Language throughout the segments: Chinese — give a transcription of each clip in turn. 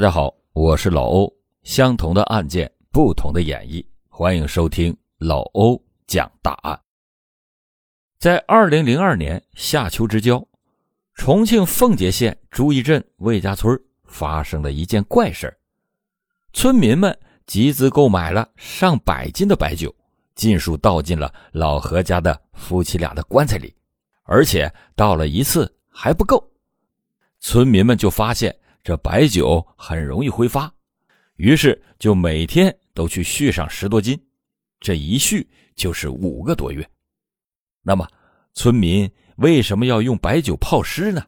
大家好，我是老欧。相同的案件，不同的演绎，欢迎收听老欧讲大案。在二零零二年夏秋之交，重庆奉节县朱义镇魏家村发生了一件怪事村民们集资购买了上百斤的白酒，尽数倒进了老何家的夫妻俩的棺材里，而且倒了一次还不够。村民们就发现。这白酒很容易挥发，于是就每天都去续上十多斤，这一续就是五个多月。那么，村民为什么要用白酒泡尸呢？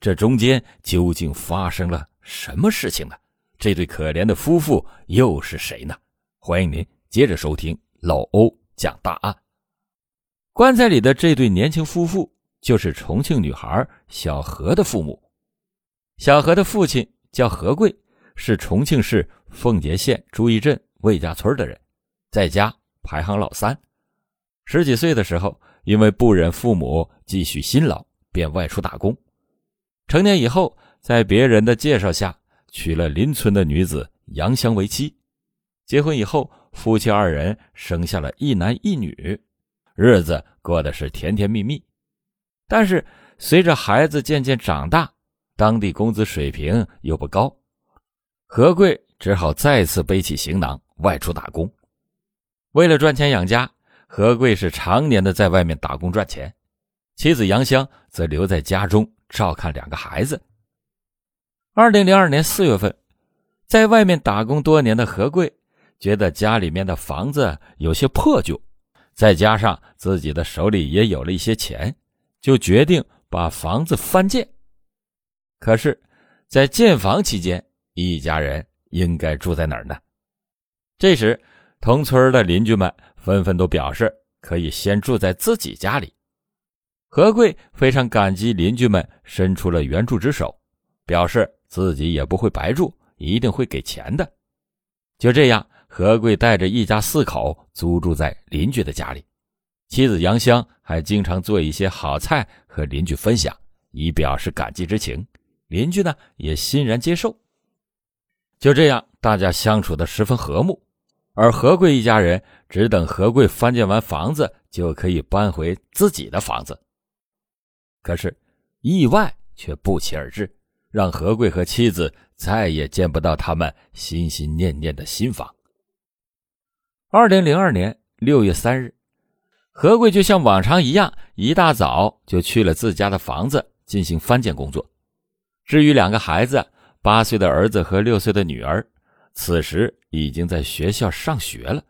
这中间究竟发生了什么事情呢？这对可怜的夫妇又是谁呢？欢迎您接着收听老欧讲大案。棺材里的这对年轻夫妇就是重庆女孩小何的父母。小何的父亲叫何贵，是重庆市奉节县朱义镇魏家村的人，在家排行老三。十几岁的时候，因为不忍父母继续辛劳，便外出打工。成年以后，在别人的介绍下，娶了邻村的女子杨香为妻。结婚以后，夫妻二人生下了一男一女，日子过得是甜甜蜜蜜。但是，随着孩子渐渐长大，当地工资水平又不高，何贵只好再次背起行囊外出打工。为了赚钱养家，何贵是常年的在外面打工赚钱，妻子杨香则留在家中照看两个孩子。二零零二年四月份，在外面打工多年的何贵觉得家里面的房子有些破旧，再加上自己的手里也有了一些钱，就决定把房子翻建。可是，在建房期间，一家人应该住在哪儿呢？这时，同村的邻居们纷纷都表示可以先住在自己家里。何贵非常感激邻居们伸出了援助之手，表示自己也不会白住，一定会给钱的。就这样，何贵带着一家四口租住在邻居的家里，妻子杨香还经常做一些好菜和邻居分享，以表示感激之情。邻居呢也欣然接受，就这样大家相处的十分和睦，而何贵一家人只等何贵翻建完房子就可以搬回自己的房子。可是意外却不期而至，让何贵和妻子再也见不到他们心心念念的新房。二零零二年六月三日，何贵就像往常一样，一大早就去了自家的房子进行翻建工作。至于两个孩子，八岁的儿子和六岁的女儿，此时已经在学校上学了。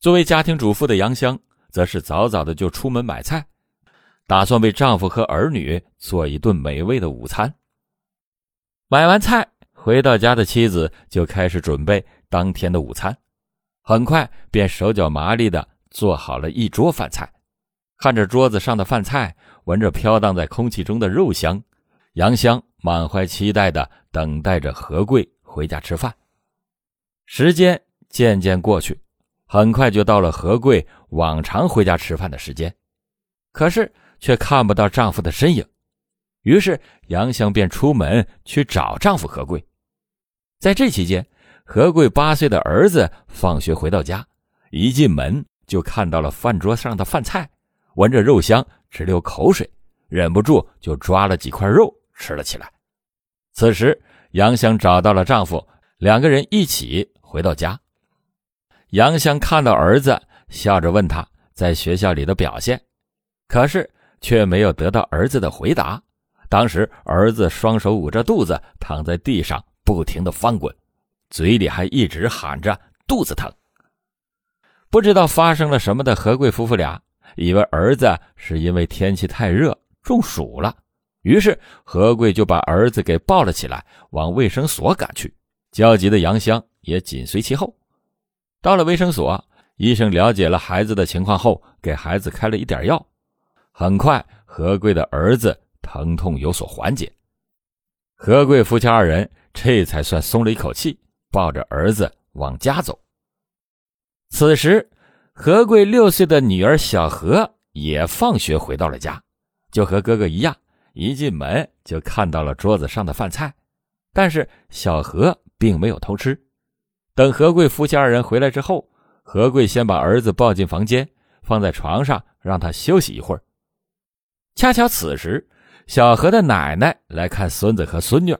作为家庭主妇的杨香，则是早早的就出门买菜，打算为丈夫和儿女做一顿美味的午餐。买完菜回到家的妻子就开始准备当天的午餐，很快便手脚麻利的做好了一桌饭菜。看着桌子上的饭菜，闻着飘荡在空气中的肉香，杨香。满怀期待的等待着何贵回家吃饭。时间渐渐过去，很快就到了何贵往常回家吃饭的时间，可是却看不到丈夫的身影。于是杨香便出门去找丈夫何贵。在这期间，何贵八岁的儿子放学回到家，一进门就看到了饭桌上的饭菜，闻着肉香直流口水，忍不住就抓了几块肉吃了起来。此时，杨香找到了丈夫，两个人一起回到家。杨香看到儿子，笑着问他在学校里的表现，可是却没有得到儿子的回答。当时，儿子双手捂着肚子躺在地上，不停的翻滚，嘴里还一直喊着肚子疼。不知道发生了什么的何贵夫妇俩，以为儿子是因为天气太热中暑了。于是何贵就把儿子给抱了起来，往卫生所赶去。焦急的杨香也紧随其后。到了卫生所，医生了解了孩子的情况后，给孩子开了一点药。很快，何贵的儿子疼痛有所缓解。何贵夫妻二人这才算松了一口气，抱着儿子往家走。此时，何贵六岁的女儿小何也放学回到了家，就和哥哥一样。一进门就看到了桌子上的饭菜，但是小何并没有偷吃。等何贵夫妻二人回来之后，何贵先把儿子抱进房间，放在床上让他休息一会儿。恰巧此时，小何的奶奶来看孙子和孙女，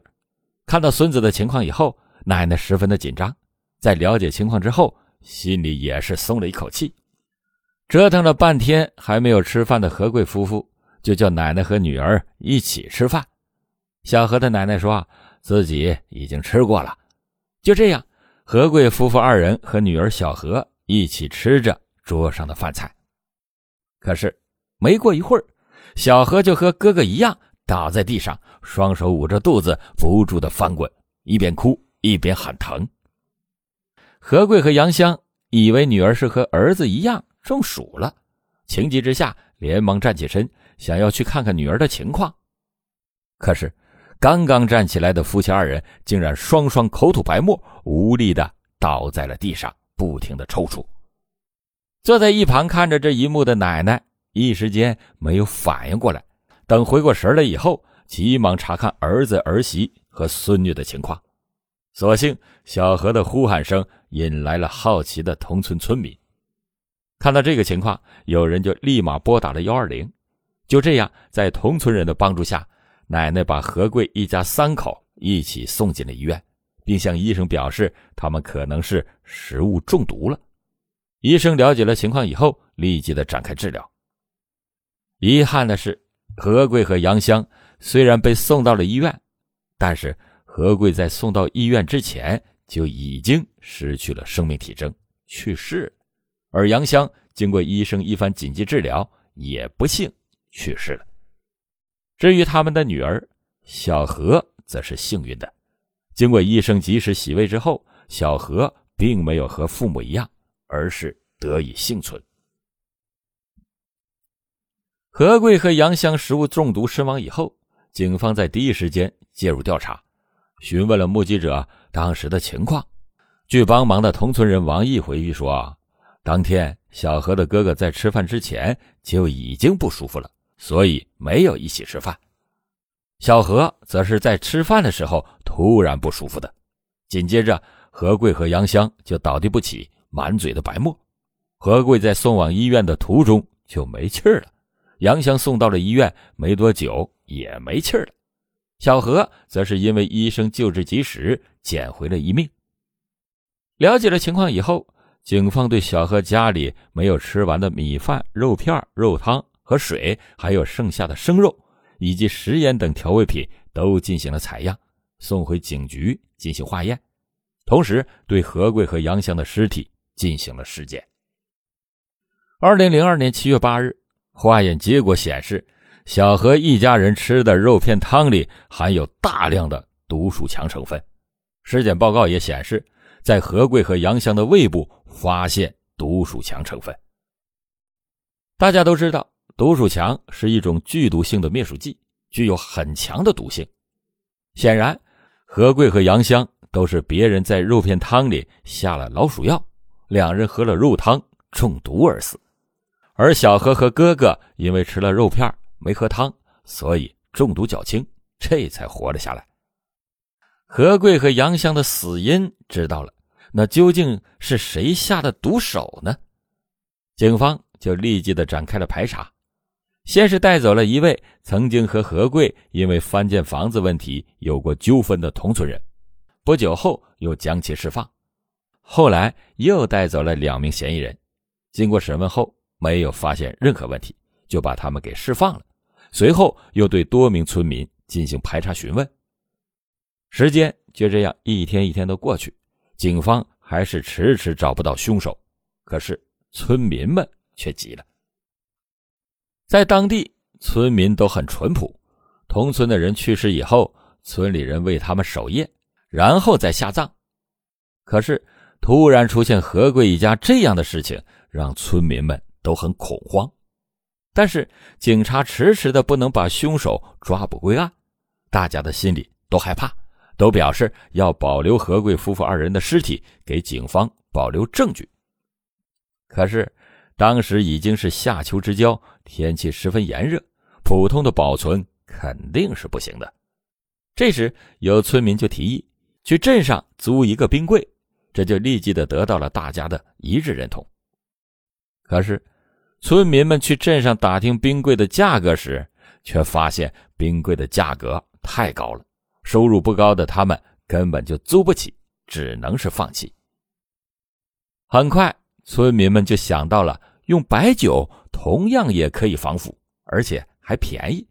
看到孙子的情况以后，奶奶十分的紧张。在了解情况之后，心里也是松了一口气。折腾了半天还没有吃饭的何贵夫妇，就叫奶奶和女儿一起吃饭。小何的奶奶说自己已经吃过了。就这样，何贵夫妇二人和女儿小何一起吃着桌上的饭菜。可是没过一会儿，小何就和哥哥一样倒在地上，双手捂着肚子，不住的翻滚，一边哭一边喊疼。何贵和杨香以为女儿是和儿子一样中暑了，情急之下连忙站起身，想要去看看女儿的情况。可是，刚刚站起来的夫妻二人竟然双双口吐白沫，无力的倒在了地上，不停的抽搐。坐在一旁看着这一幕的奶奶一时间没有反应过来，等回过神来以后，急忙查看儿子儿媳和孙女的情况。所幸小何的呼喊声引来了好奇的同村村民，看到这个情况，有人就立马拨打了幺二零。就这样，在同村人的帮助下，奶奶把何贵一家三口一起送进了医院，并向医生表示他们可能是食物中毒了。医生了解了情况以后，立即的展开治疗。遗憾的是，何贵和杨香虽然被送到了医院，但是。何贵在送到医院之前就已经失去了生命体征，去世了。而杨香经过医生一番紧急治疗，也不幸去世了。至于他们的女儿小何，则是幸运的，经过医生及时洗胃之后，小何并没有和父母一样，而是得以幸存。何贵和杨香食物中毒身亡以后，警方在第一时间介入调查。询问了目击者当时的情况，据帮忙的同村人王毅回忆说，当天小何的哥哥在吃饭之前就已经不舒服了，所以没有一起吃饭。小何则是在吃饭的时候突然不舒服的，紧接着何贵和杨香就倒地不起，满嘴的白沫。何贵在送往医院的途中就没气了，杨香送到了医院没多久也没气了。小何则是因为医生救治及时，捡回了一命。了解了情况以后，警方对小何家里没有吃完的米饭、肉片、肉汤和水，还有剩下的生肉以及食盐等调味品都进行了采样，送回警局进行化验，同时对何贵和杨香的尸体进行了尸检。二零零二年七月八日，化验结果显示。小何一家人吃的肉片汤里含有大量的毒鼠强成分，尸检报告也显示，在何贵和杨香的胃部发现毒鼠强成分。大家都知道，毒鼠强是一种剧毒性的灭鼠剂，具有很强的毒性。显然，何贵和杨香都是别人在肉片汤里下了老鼠药，两人喝了肉汤中毒而死，而小何和哥哥因为吃了肉片。没喝汤，所以中毒较轻，这才活了下来。何贵和杨香的死因知道了，那究竟是谁下的毒手呢？警方就立即的展开了排查，先是带走了一位曾经和何贵因为翻建房子问题有过纠纷的同村人，不久后又将其释放，后来又带走了两名嫌疑人，经过审问后没有发现任何问题。就把他们给释放了，随后又对多名村民进行排查询问。时间就这样一天一天的过去，警方还是迟迟找不到凶手。可是村民们却急了。在当地，村民都很淳朴，同村的人去世以后，村里人为他们守夜，然后再下葬。可是突然出现何贵一家这样的事情，让村民们都很恐慌。但是警察迟迟的不能把凶手抓捕归案，大家的心里都害怕，都表示要保留何贵夫妇二人的尸体，给警方保留证据。可是当时已经是夏秋之交，天气十分炎热，普通的保存肯定是不行的。这时有村民就提议去镇上租一个冰柜，这就立即的得到了大家的一致认同。可是，村民们去镇上打听冰柜的价格时，却发现冰柜的价格太高了，收入不高的他们根本就租不起，只能是放弃。很快，村民们就想到了用白酒，同样也可以防腐，而且还便宜。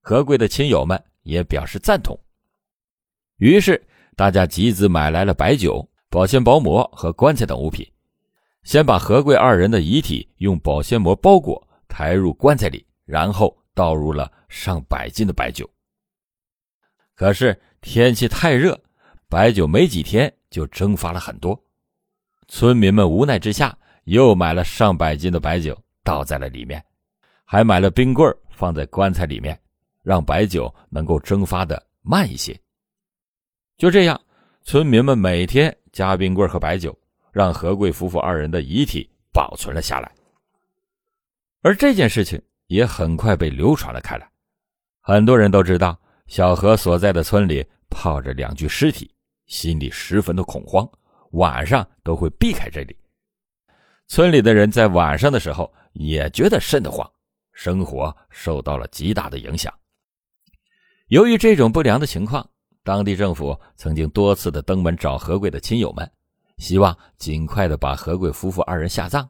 何贵的亲友们也表示赞同。于是，大家集资买来了白酒、保鲜薄膜和棺材等物品，先把何贵二人的遗体用保鲜膜包裹，抬入棺材里，然后倒入了上百斤的白酒。可是天气太热，白酒没几天就蒸发了很多。村民们无奈之下，又买了上百斤的白酒倒在了里面，还买了冰棍放在棺材里面。让白酒能够蒸发的慢一些。就这样，村民们每天加冰棍和白酒，让何贵夫妇二人的遗体保存了下来。而这件事情也很快被流传了开来，很多人都知道小何所在的村里泡着两具尸体，心里十分的恐慌，晚上都会避开这里。村里的人在晚上的时候也觉得瘆得慌，生活受到了极大的影响。由于这种不良的情况，当地政府曾经多次的登门找何贵的亲友们，希望尽快的把何贵夫妇二人下葬。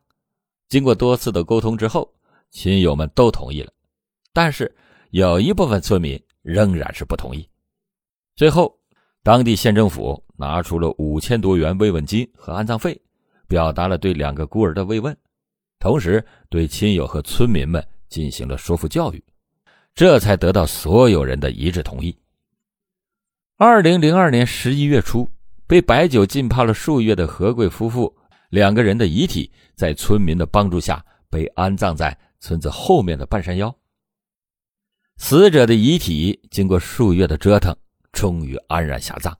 经过多次的沟通之后，亲友们都同意了，但是有一部分村民仍然是不同意。最后，当地县政府拿出了五千多元慰问金和安葬费，表达了对两个孤儿的慰问，同时对亲友和村民们进行了说服教育。这才得到所有人的一致同意。二零零二年十一月初，被白酒浸泡了数月的何贵夫妇两个人的遗体，在村民的帮助下被安葬在村子后面的半山腰。死者的遗体经过数月的折腾，终于安然下葬。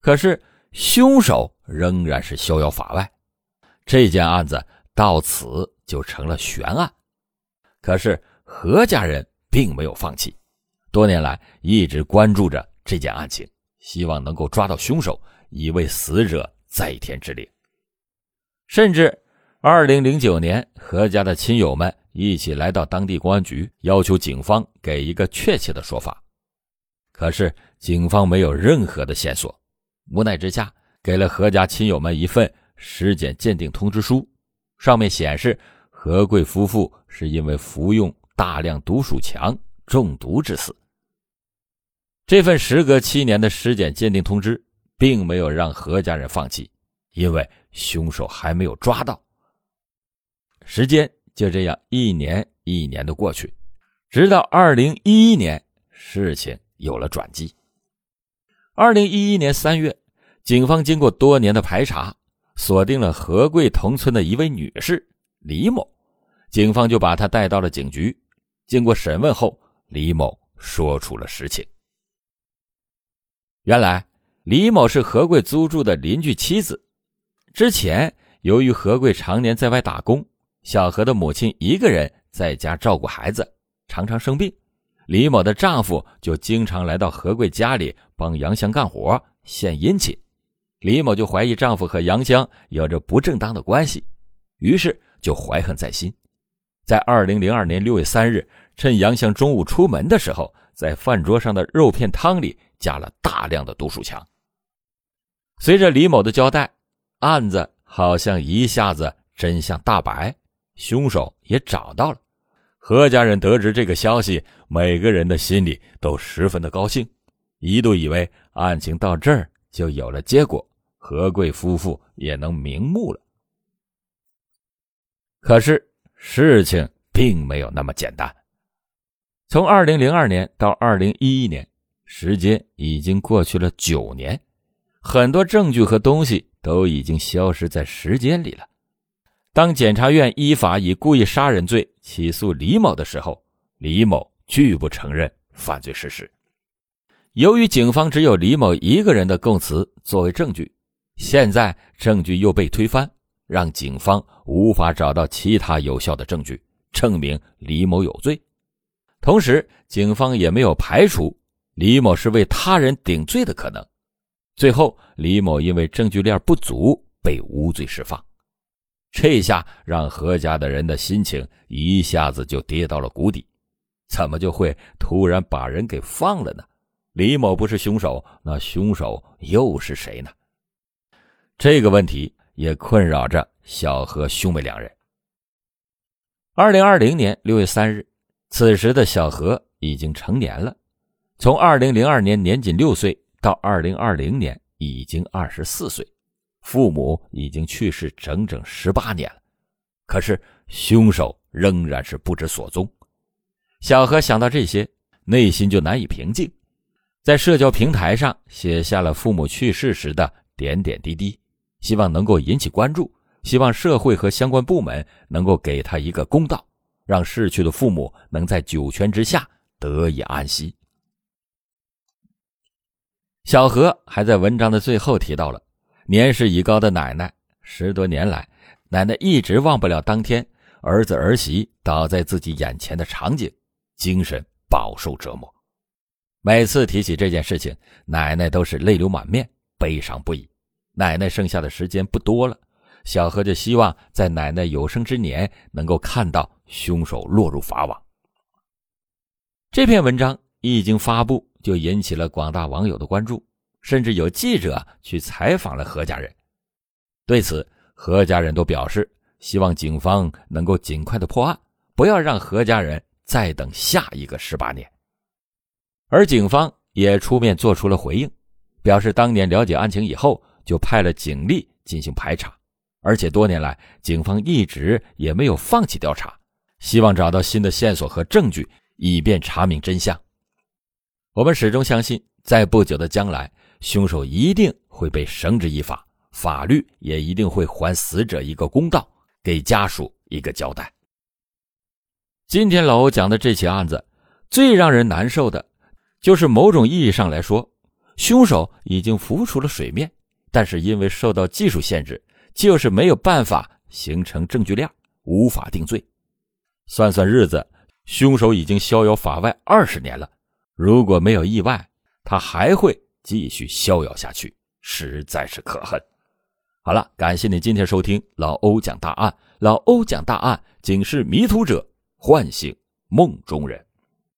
可是凶手仍然是逍遥法外，这件案子到此就成了悬案。可是何家人。并没有放弃，多年来一直关注着这件案情，希望能够抓到凶手，以为死者在天之灵。甚至，二零零九年，何家的亲友们一起来到当地公安局，要求警方给一个确切的说法。可是，警方没有任何的线索，无奈之下，给了何家亲友们一份尸检鉴定通知书，上面显示何贵夫妇是因为服用。大量毒鼠强中毒致死。这份时隔七年的尸检鉴定通知，并没有让何家人放弃，因为凶手还没有抓到。时间就这样一年一年的过去，直到二零一一年，事情有了转机。二零一一年三月，警方经过多年的排查，锁定了何贵同村的一位女士李某，警方就把她带到了警局。经过审问后，李某说出了实情。原来，李某是何贵租住的邻居妻子。之前，由于何贵常年在外打工，小何的母亲一个人在家照顾孩子，常常生病，李某的丈夫就经常来到何贵家里帮杨翔干活献殷勤。李某就怀疑丈夫和杨香有着不正当的关系，于是就怀恨在心。在二零零二年六月三日，趁杨香中午出门的时候，在饭桌上的肉片汤里加了大量的毒鼠强。随着李某的交代，案子好像一下子真相大白，凶手也找到了。何家人得知这个消息，每个人的心里都十分的高兴，一度以为案情到这儿就有了结果，何贵夫妇也能瞑目了。可是。事情并没有那么简单。从二零零二年到二零一一年，时间已经过去了九年，很多证据和东西都已经消失在时间里了。当检察院依法以故意杀人罪起诉李某的时候，李某拒不承认犯罪事实。由于警方只有李某一个人的供词作为证据，现在证据又被推翻。让警方无法找到其他有效的证据证明李某有罪，同时警方也没有排除李某是为他人顶罪的可能。最后，李某因为证据链不足被无罪释放。这下让何家的人的心情一下子就跌到了谷底。怎么就会突然把人给放了呢？李某不是凶手，那凶手又是谁呢？这个问题也困扰着小何兄妹两人。二零二零年六月三日，此时的小何已经成年了。从二零零二年年仅六岁到二零二零年已经二十四岁，父母已经去世整整十八年了。可是凶手仍然是不知所踪。小何想到这些，内心就难以平静，在社交平台上写下了父母去世时的点点滴滴，希望能够引起关注，希望社会和相关部门能够给他一个公道，让逝去的父母能在九泉之下得以安息。小何还在文章的最后提到了年事已高的奶奶，十多年来，奶奶一直忘不了当天儿子儿媳倒在自己眼前的场景。精神饱受折磨，每次提起这件事情，奶奶都是泪流满面，悲伤不已。奶奶剩下的时间不多了，小何就希望在奶奶有生之年能够看到凶手落入法网。这篇文章一经发布，就引起了广大网友的关注，甚至有记者去采访了何家人。对此，何家人都表示希望警方能够尽快的破案，不要让何家人。再等下一个十八年，而警方也出面做出了回应，表示当年了解案情以后，就派了警力进行排查，而且多年来警方一直也没有放弃调查，希望找到新的线索和证据，以便查明真相。我们始终相信，在不久的将来，凶手一定会被绳之以法，法律也一定会还死者一个公道，给家属一个交代。今天老欧讲的这起案子，最让人难受的，就是某种意义上来说，凶手已经浮出了水面，但是因为受到技术限制，就是没有办法形成证据链，无法定罪。算算日子，凶手已经逍遥法外二十年了。如果没有意外，他还会继续逍遥下去，实在是可恨。好了，感谢你今天收听老欧讲大案，老欧讲大案，警示迷途者。唤醒梦中人。